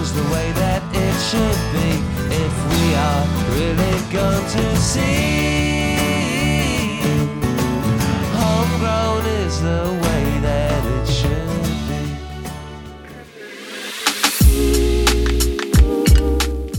things the way that it should be if we are really going to see. Homegrown is the way that it should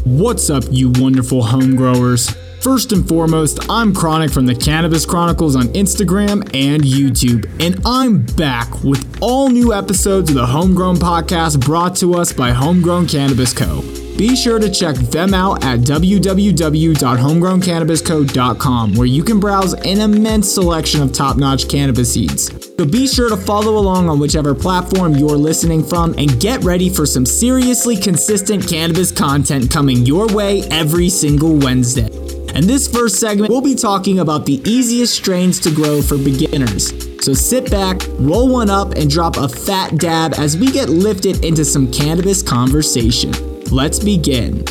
be. What's up, you wonderful home growers? First and foremost, I'm Chronic from the Cannabis Chronicles on Instagram and YouTube, and I'm back with all new episodes of the Homegrown Podcast brought to us by Homegrown Cannabis Co. Be sure to check them out at www.homegrowncannabisco.com, where you can browse an immense selection of top notch cannabis seeds. So be sure to follow along on whichever platform you're listening from and get ready for some seriously consistent cannabis content coming your way every single Wednesday. And this first segment, we'll be talking about the easiest strains to grow for beginners. So sit back, roll one up, and drop a fat dab as we get lifted into some cannabis conversation. Let's begin.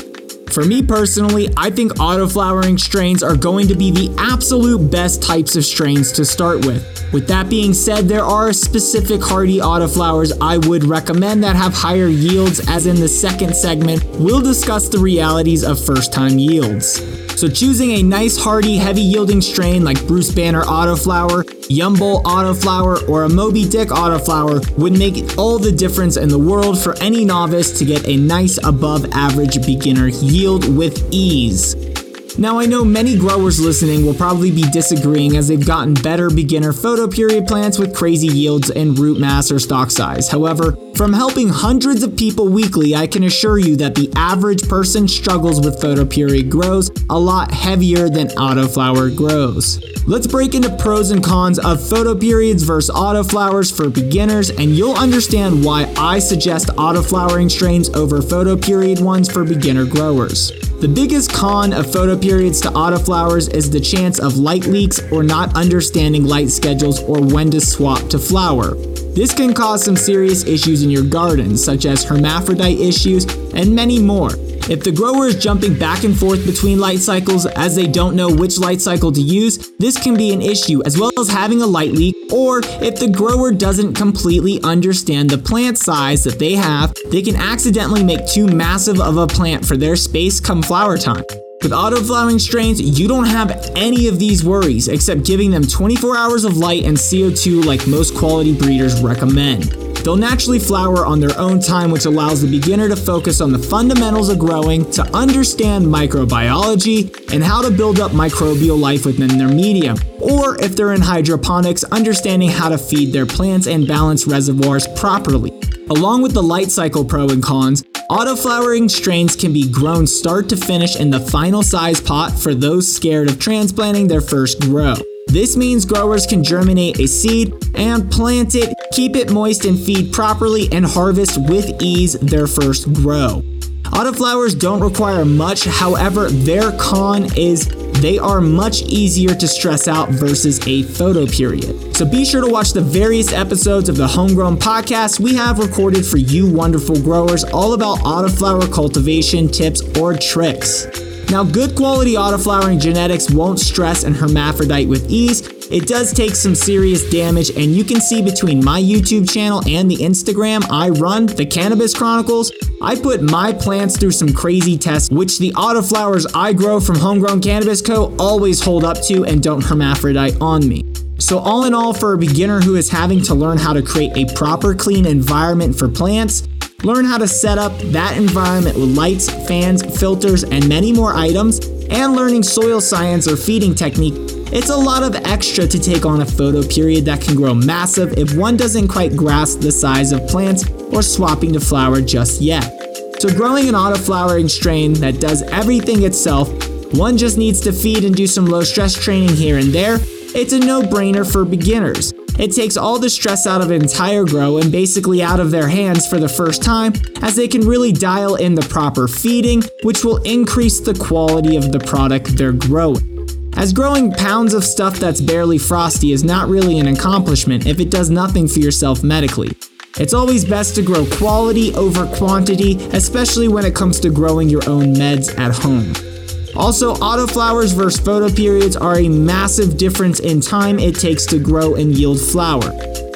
For me personally, I think autoflowering strains are going to be the absolute best types of strains to start with. With that being said, there are specific hardy autoflowers I would recommend that have higher yields, as in the second segment, we'll discuss the realities of first time yields. So choosing a nice hardy heavy yielding strain like Bruce Banner Autoflower, Yumbo Autoflower, or a Moby Dick Autoflower would make all the difference in the world for any novice to get a nice above average beginner yield with ease. Now, I know many growers listening will probably be disagreeing as they've gotten better beginner photoperiod plants with crazy yields and root mass or stock size. However, from helping hundreds of people weekly, I can assure you that the average person struggles with photoperiod grows a lot heavier than autoflower grows. Let's break into pros and cons of photoperiods versus autoflowers for beginners, and you'll understand why I suggest autoflowering strains over photoperiod ones for beginner growers. The biggest con of photoperiods to autoflowers is the chance of light leaks or not understanding light schedules or when to swap to flower. This can cause some serious issues in your garden, such as hermaphrodite issues and many more. If the grower is jumping back and forth between light cycles as they don't know which light cycle to use, this can be an issue, as well as having a light leak, or if the grower doesn't completely understand the plant size that they have, they can accidentally make too massive of a plant for their space come flower time. With autoflowering strains, you don't have any of these worries except giving them 24 hours of light and CO2 like most quality breeders recommend. They'll naturally flower on their own time, which allows the beginner to focus on the fundamentals of growing, to understand microbiology, and how to build up microbial life within their medium. Or if they're in hydroponics, understanding how to feed their plants and balance reservoirs properly. Along with the light cycle pro and cons, Autoflowering strains can be grown start to finish in the final size pot for those scared of transplanting their first grow. This means growers can germinate a seed and plant it, keep it moist and feed properly, and harvest with ease their first grow. Autoflowers don't require much, however, their con is they are much easier to stress out versus a photoperiod. So be sure to watch the various episodes of the Homegrown podcast we have recorded for you wonderful growers all about autoflower cultivation tips or tricks. Now, good quality autoflowering genetics won't stress an hermaphrodite with ease. It does take some serious damage, and you can see between my YouTube channel and the Instagram I run, the Cannabis Chronicles, I put my plants through some crazy tests, which the autoflowers I grow from Homegrown Cannabis Co. always hold up to and don't hermaphrodite on me. So, all in all, for a beginner who is having to learn how to create a proper, clean environment for plants, Learn how to set up that environment with lights, fans, filters, and many more items, and learning soil science or feeding technique. It's a lot of extra to take on a photo period that can grow massive if one doesn't quite grasp the size of plants or swapping to flower just yet. So, growing an autoflowering strain that does everything itself, one just needs to feed and do some low stress training here and there. It's a no brainer for beginners. It takes all the stress out of an entire grow and basically out of their hands for the first time, as they can really dial in the proper feeding, which will increase the quality of the product they're growing. As growing pounds of stuff that's barely frosty is not really an accomplishment if it does nothing for yourself medically. It's always best to grow quality over quantity, especially when it comes to growing your own meds at home. Also, autoflowers versus photoperiods are a massive difference in time it takes to grow and yield flower.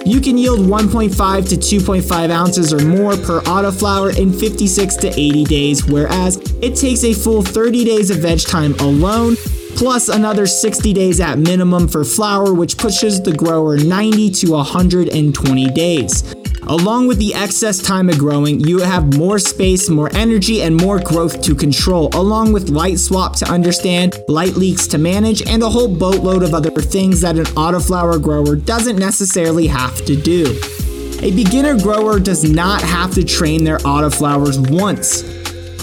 you can yield 1.5 to 2.5 ounces or more per autoflower in 56 to 80 days, whereas it takes a full 30 days of veg time alone plus another 60 days at minimum for flower, which pushes the grower 90 to 120 days. Along with the excess time of growing, you have more space, more energy, and more growth to control, along with light swap to understand, light leaks to manage, and a whole boatload of other things that an autoflower grower doesn't necessarily have to do. A beginner grower does not have to train their autoflowers once.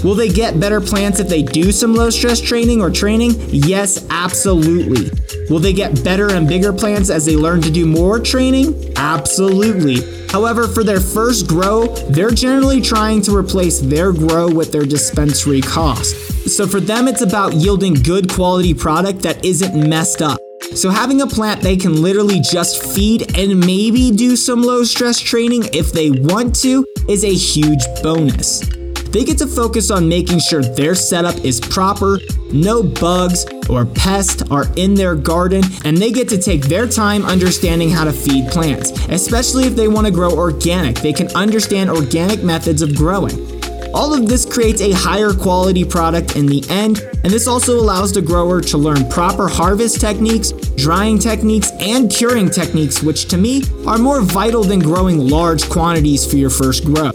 Will they get better plants if they do some low stress training or training? Yes, absolutely. Will they get better and bigger plants as they learn to do more training? Absolutely. However, for their first grow, they're generally trying to replace their grow with their dispensary cost. So for them, it's about yielding good quality product that isn't messed up. So having a plant they can literally just feed and maybe do some low stress training if they want to is a huge bonus. They get to focus on making sure their setup is proper, no bugs or pests are in their garden, and they get to take their time understanding how to feed plants, especially if they want to grow organic. They can understand organic methods of growing. All of this creates a higher quality product in the end, and this also allows the grower to learn proper harvest techniques, drying techniques, and curing techniques, which to me are more vital than growing large quantities for your first grow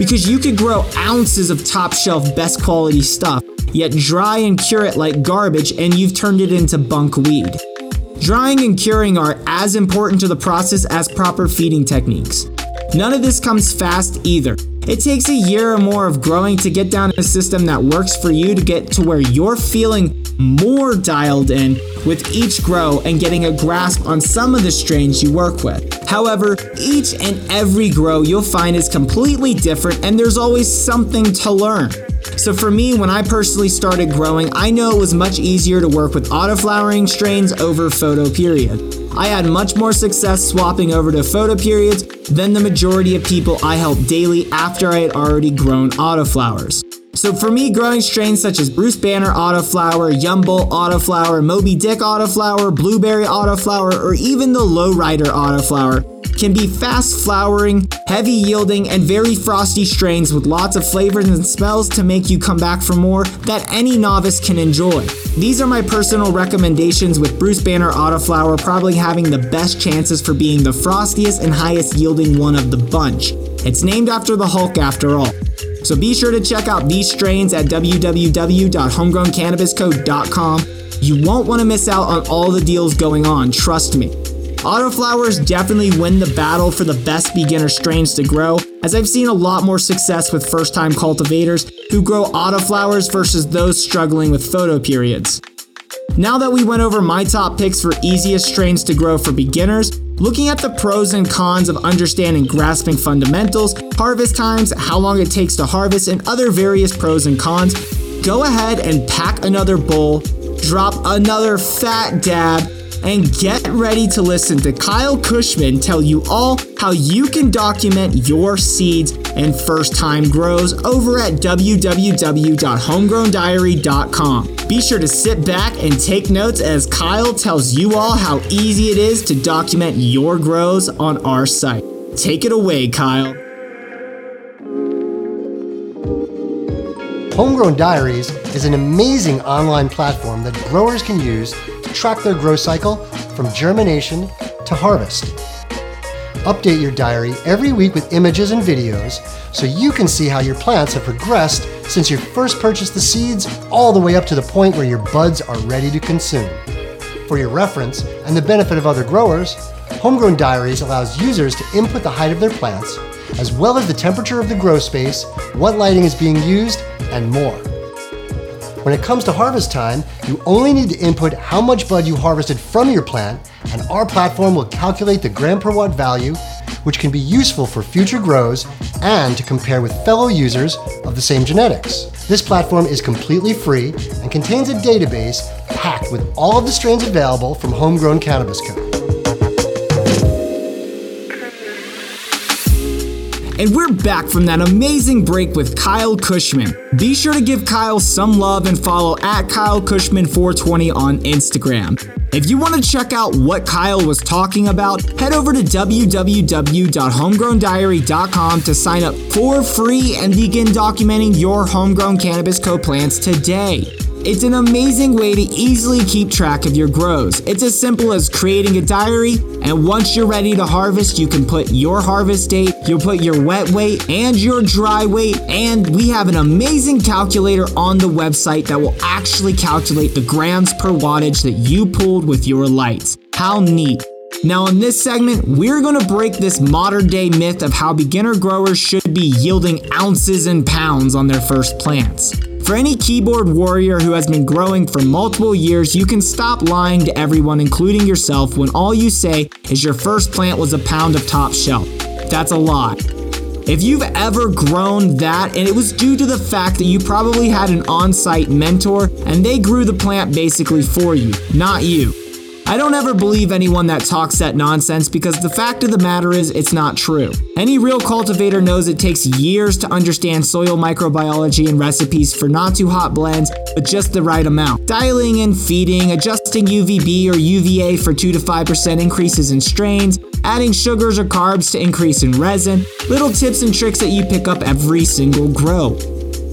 because you could grow ounces of top shelf best quality stuff, yet dry and cure it like garbage and you've turned it into bunk weed. Drying and curing are as important to the process as proper feeding techniques. None of this comes fast either. It takes a year or more of growing to get down a system that works for you to get to where you're feeling more dialed in with each grow and getting a grasp on some of the strains you work with. However, each and every grow you'll find is completely different and there's always something to learn. So for me, when I personally started growing, I know it was much easier to work with autoflowering strains over photoperiod. I had much more success swapping over to photoperiods than the majority of people I helped daily after I had already grown autoflowers. So for me, growing strains such as Bruce Banner Autoflower, Yumbo Autoflower, Moby Dick Autoflower, Blueberry Autoflower, or even the Lowrider Autoflower can be fast flowering, heavy yielding, and very frosty strains with lots of flavors and smells to make you come back for more that any novice can enjoy. These are my personal recommendations with Bruce Banner Autoflower probably having the best chances for being the frostiest and highest yielding one of the bunch. It's named after the Hulk after all. So be sure to check out these strains at www.homegrowncannabisco.com. You won't want to miss out on all the deals going on, trust me. Autoflowers definitely win the battle for the best beginner strains to grow, as I've seen a lot more success with first time cultivators who grow autoflowers versus those struggling with photo periods. Now that we went over my top picks for easiest strains to grow for beginners, looking at the pros and cons of understanding grasping fundamentals, harvest times, how long it takes to harvest, and other various pros and cons, go ahead and pack another bowl, drop another fat dab, and get ready to listen to Kyle Kushman tell you all how you can document your seeds and first time grows over at www.homegrowndiary.com. Be sure to sit back and take notes as Kyle tells you all how easy it is to document your grows on our site. Take it away, Kyle. Homegrown Diaries is an amazing online platform that growers can use to track their grow cycle from germination to harvest. Update your diary every week with images and videos so you can see how your plants have progressed since you first purchased the seeds all the way up to the point where your buds are ready to consume. For your reference and the benefit of other growers, Homegrown Diaries allows users to input the height of their plants, as well as the temperature of the grow space, what lighting is being used, and more. When it comes to harvest time, you only need to input how much bud you harvested from your plant, and our platform will calculate the gram per watt value, which can be useful for future grows and to compare with fellow users of the same genetics. This platform is completely free and contains a database packed with all of the strains available from Homegrown Cannabis Co. And we're back from that amazing break with Kyle Kushman. Be sure to give Kyle some love and follow at Kyle Kushman420 on Instagram. If you want to check out what Kyle was talking about, head over to www.homegrowndiary.com to sign up for free and begin documenting your homegrown cannabis co plants today. It's an amazing way to easily keep track of your grows. It's as simple as creating a diary, and once you're ready to harvest, you can put your harvest date, you'll put your wet weight and your dry weight, and we have an amazing calculator on the website that will actually calculate the grams per wattage that you pulled with your lights. How neat! Now, in this segment, we're going to break this modern day myth of how beginner growers should be yielding ounces and pounds on their first plants. For any keyboard warrior who has been growing for multiple years, you can stop lying to everyone, including yourself, when all you say is your first plant was a pound of top shelf. That's a lie. If you've ever grown that, and it was due to the fact that you probably had an on site mentor and they grew the plant basically for you, not you. I don't ever believe anyone that talks that nonsense because the fact of the matter is it's not true. Any real cultivator knows it takes years to understand soil microbiology and recipes for not too hot blends, but just the right amount. Dialing in feeding, adjusting UVB or UVA for 2 to 5% increases in strains, adding sugars or carbs to increase in resin, little tips and tricks that you pick up every single grow.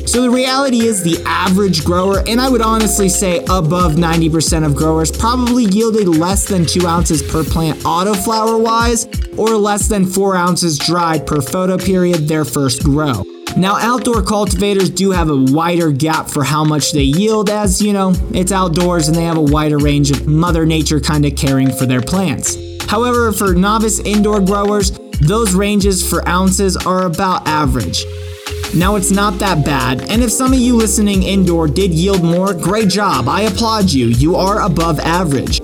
So the reality is the average grower, and I would honestly say above 90% of growers, probably yielded less than 2 ounces per plant autoflower wise, or less than 4 ounces dried per photo period their first grow. Now, outdoor cultivators do have a wider gap for how much they yield, as you know, it's outdoors and they have a wider range of Mother Nature kind of caring for their plants. However, for novice indoor growers, those ranges for ounces are about average. Now, it's not that bad, and if some of you listening indoor did yield more, great job. I applaud you. You are above average.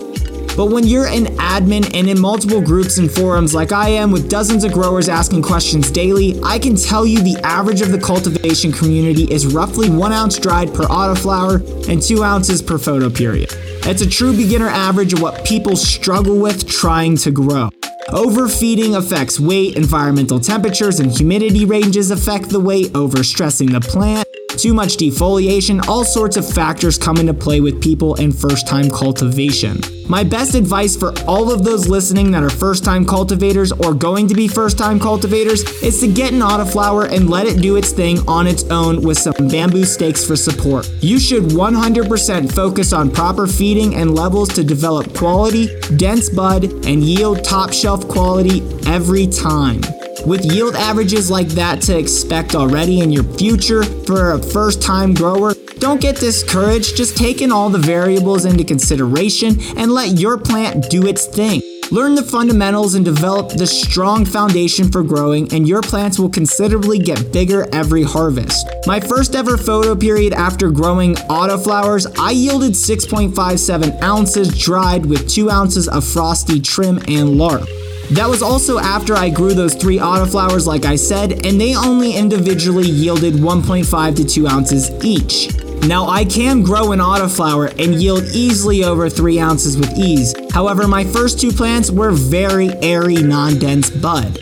But when you're an admin and in multiple groups and forums like I am with dozens of growers asking questions daily, I can tell you the average of the cultivation community is roughly one ounce dried per autoflower and two ounces per photo period. It's a true beginner average of what people struggle with trying to grow. Overfeeding affects weight, environmental temperatures and humidity ranges affect the weight, overstressing the plant, too much defoliation, all sorts of factors come into play with people and first time cultivation. My best advice for all of those listening that are first time cultivators or going to be first time cultivators is to get an autoflower and let it do its thing on its own with some bamboo stakes for support. You should 100% focus on proper feeding and levels to develop quality, dense bud, and yield top shelf quality every time. With yield averages like that to expect already in your future for a first time grower, don't get discouraged, just take in all the variables into consideration and let your plant do its thing. Learn the fundamentals and develop the strong foundation for growing, and your plants will considerably get bigger every harvest. My first ever photo period after growing autoflowers, I yielded 6.57 ounces dried with 2 ounces of frosty trim and larf. That was also after I grew those three autoflowers, like I said, and they only individually yielded 1.5 to 2 ounces each. Now, I can grow an autoflower and yield easily over 3 ounces with ease. However, my first two plants were very airy, non dense bud.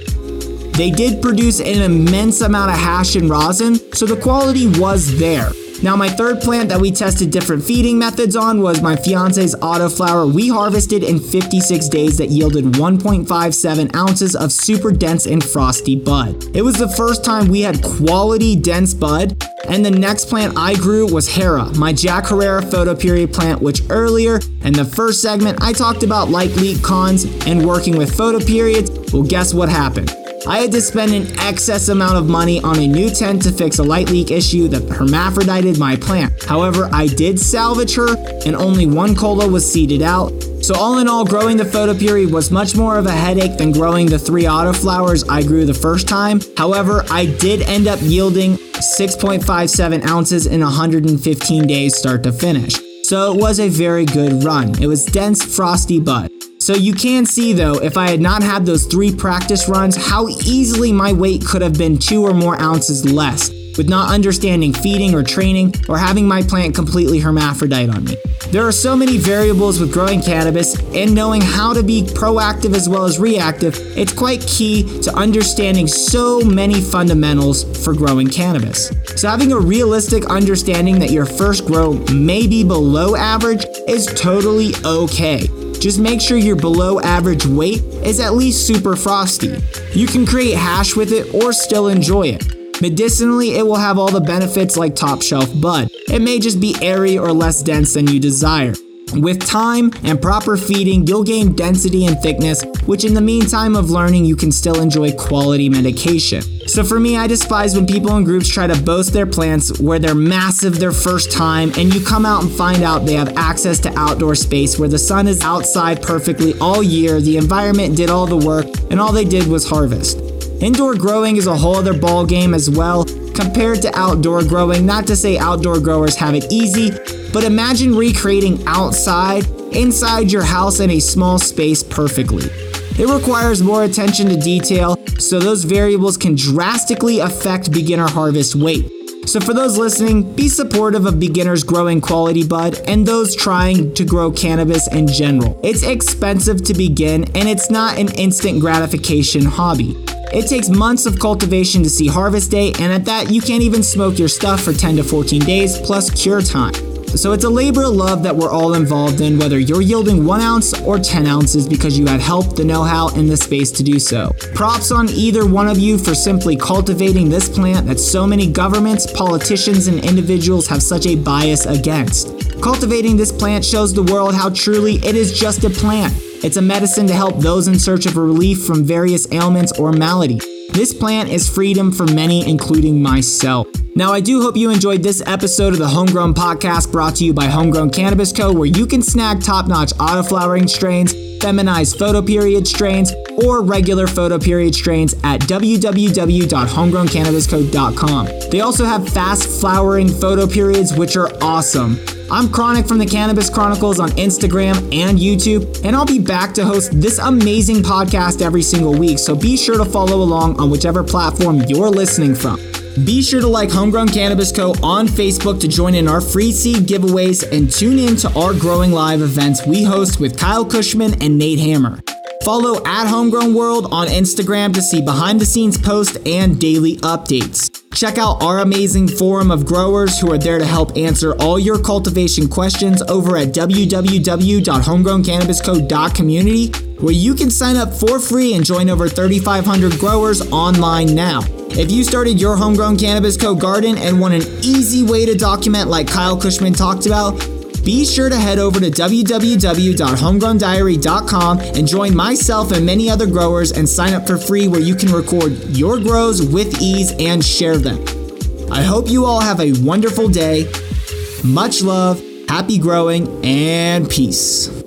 They did produce an immense amount of hash and rosin, so the quality was there. Now, my third plant that we tested different feeding methods on was my fiance's autoflower we harvested in 56 days that yielded 1.57 ounces of super dense and frosty bud. It was the first time we had quality dense bud, and the next plant I grew was Hera, my Jack Herer photoperiod plant, which earlier in the first segment I talked about light leak cons and working with photoperiods. Well, guess what happened? I had to spend an excess amount of money on a new tent to fix a light leak issue that hermaphrodited my plant. However, I did salvage her and only one cola was seeded out. So all in all, growing the photoperiod was much more of a headache than growing the three autoflowers I grew the first time. However, I did end up yielding 6.57 ounces in 115 days start to finish. So it was a very good run. It was dense, frosty bud. So you can see though, if I had not had those three practice runs, how easily my weight could have been two or more ounces less with not understanding feeding or training or having my plant completely hermaphrodite on me. There are so many variables with growing cannabis, and knowing how to be proactive as well as reactive, it's quite key to understanding so many fundamentals for growing cannabis. So, having a realistic understanding that your first grow may be below average is totally okay. Just make sure your below average weight is at least super frosty. You can create hash with it or still enjoy it. Medicinally, it will have all the benefits like top shelf bud. It may just be airy or less dense than you desire. With time and proper feeding, you'll gain density and thickness, which in the meantime of learning, you can still enjoy quality medication. So for me, I despise when people in groups try to boast their plants where they're massive their first time, and you come out and find out they have access to outdoor space where the sun is outside perfectly all year, the environment did all the work, and all they did was harvest. Indoor growing is a whole other ball game as well, compared to outdoor growing. Not to say outdoor growers have it easy, but imagine recreating outside, inside your house in a small space perfectly. It requires more attention to detail, so those variables can drastically affect beginner harvest weight. So, for those listening, be supportive of beginners growing quality bud and those trying to grow cannabis in general. It's expensive to begin, and it's not an instant gratification hobby. It takes months of cultivation to see harvest day, and at that, you can't even smoke your stuff for 10 to 14 days plus cure time. So it's a labor of love that we're all involved in, whether you're yielding one ounce or 10 ounces because you had help, the know how, and the space to do so. Props on either one of you for simply cultivating this plant that so many governments, politicians, and individuals have such a bias against. Cultivating this plant shows the world how truly it is just a plant. It's a medicine to help those in search of relief from various ailments or malady. This plant is freedom for many, including myself. Now, I do hope you enjoyed this episode of the Homegrown Podcast brought to you by Homegrown Cannabis Co., where you can snag top notch auto-flowering strains, feminized photoperiod strains, or regular photoperiod strains at www.homegrowncannabisco.com. They also have fast flowering photoperiods, which are awesome. I'm Chronic from the Cannabis Chronicles on Instagram and YouTube, and I'll be back to host this amazing podcast every single week, so be sure to follow along on whichever platform you're listening from. Be sure to like Homegrown Cannabis Co. on Facebook to join in our free seed giveaways and tune in to our growing live events we host with Kyle Kushman and Nate Hammer. Follow at Homegrown World on Instagram to see behind the scenes posts and daily updates. Check out our amazing forum of growers who are there to help answer all your cultivation questions over at www.homegrowncannabisco.community, where you can sign up for free and join over 3,500 growers online now. If you started your homegrown cannabis co garden and want an easy way to document like Kyle Kushman talked about, be sure to head over to www.homegrowndiary.com and join myself and many other growers and sign up for free where you can record your grows with ease and share them. I hope you all have a wonderful day. Much love, happy growing, and peace.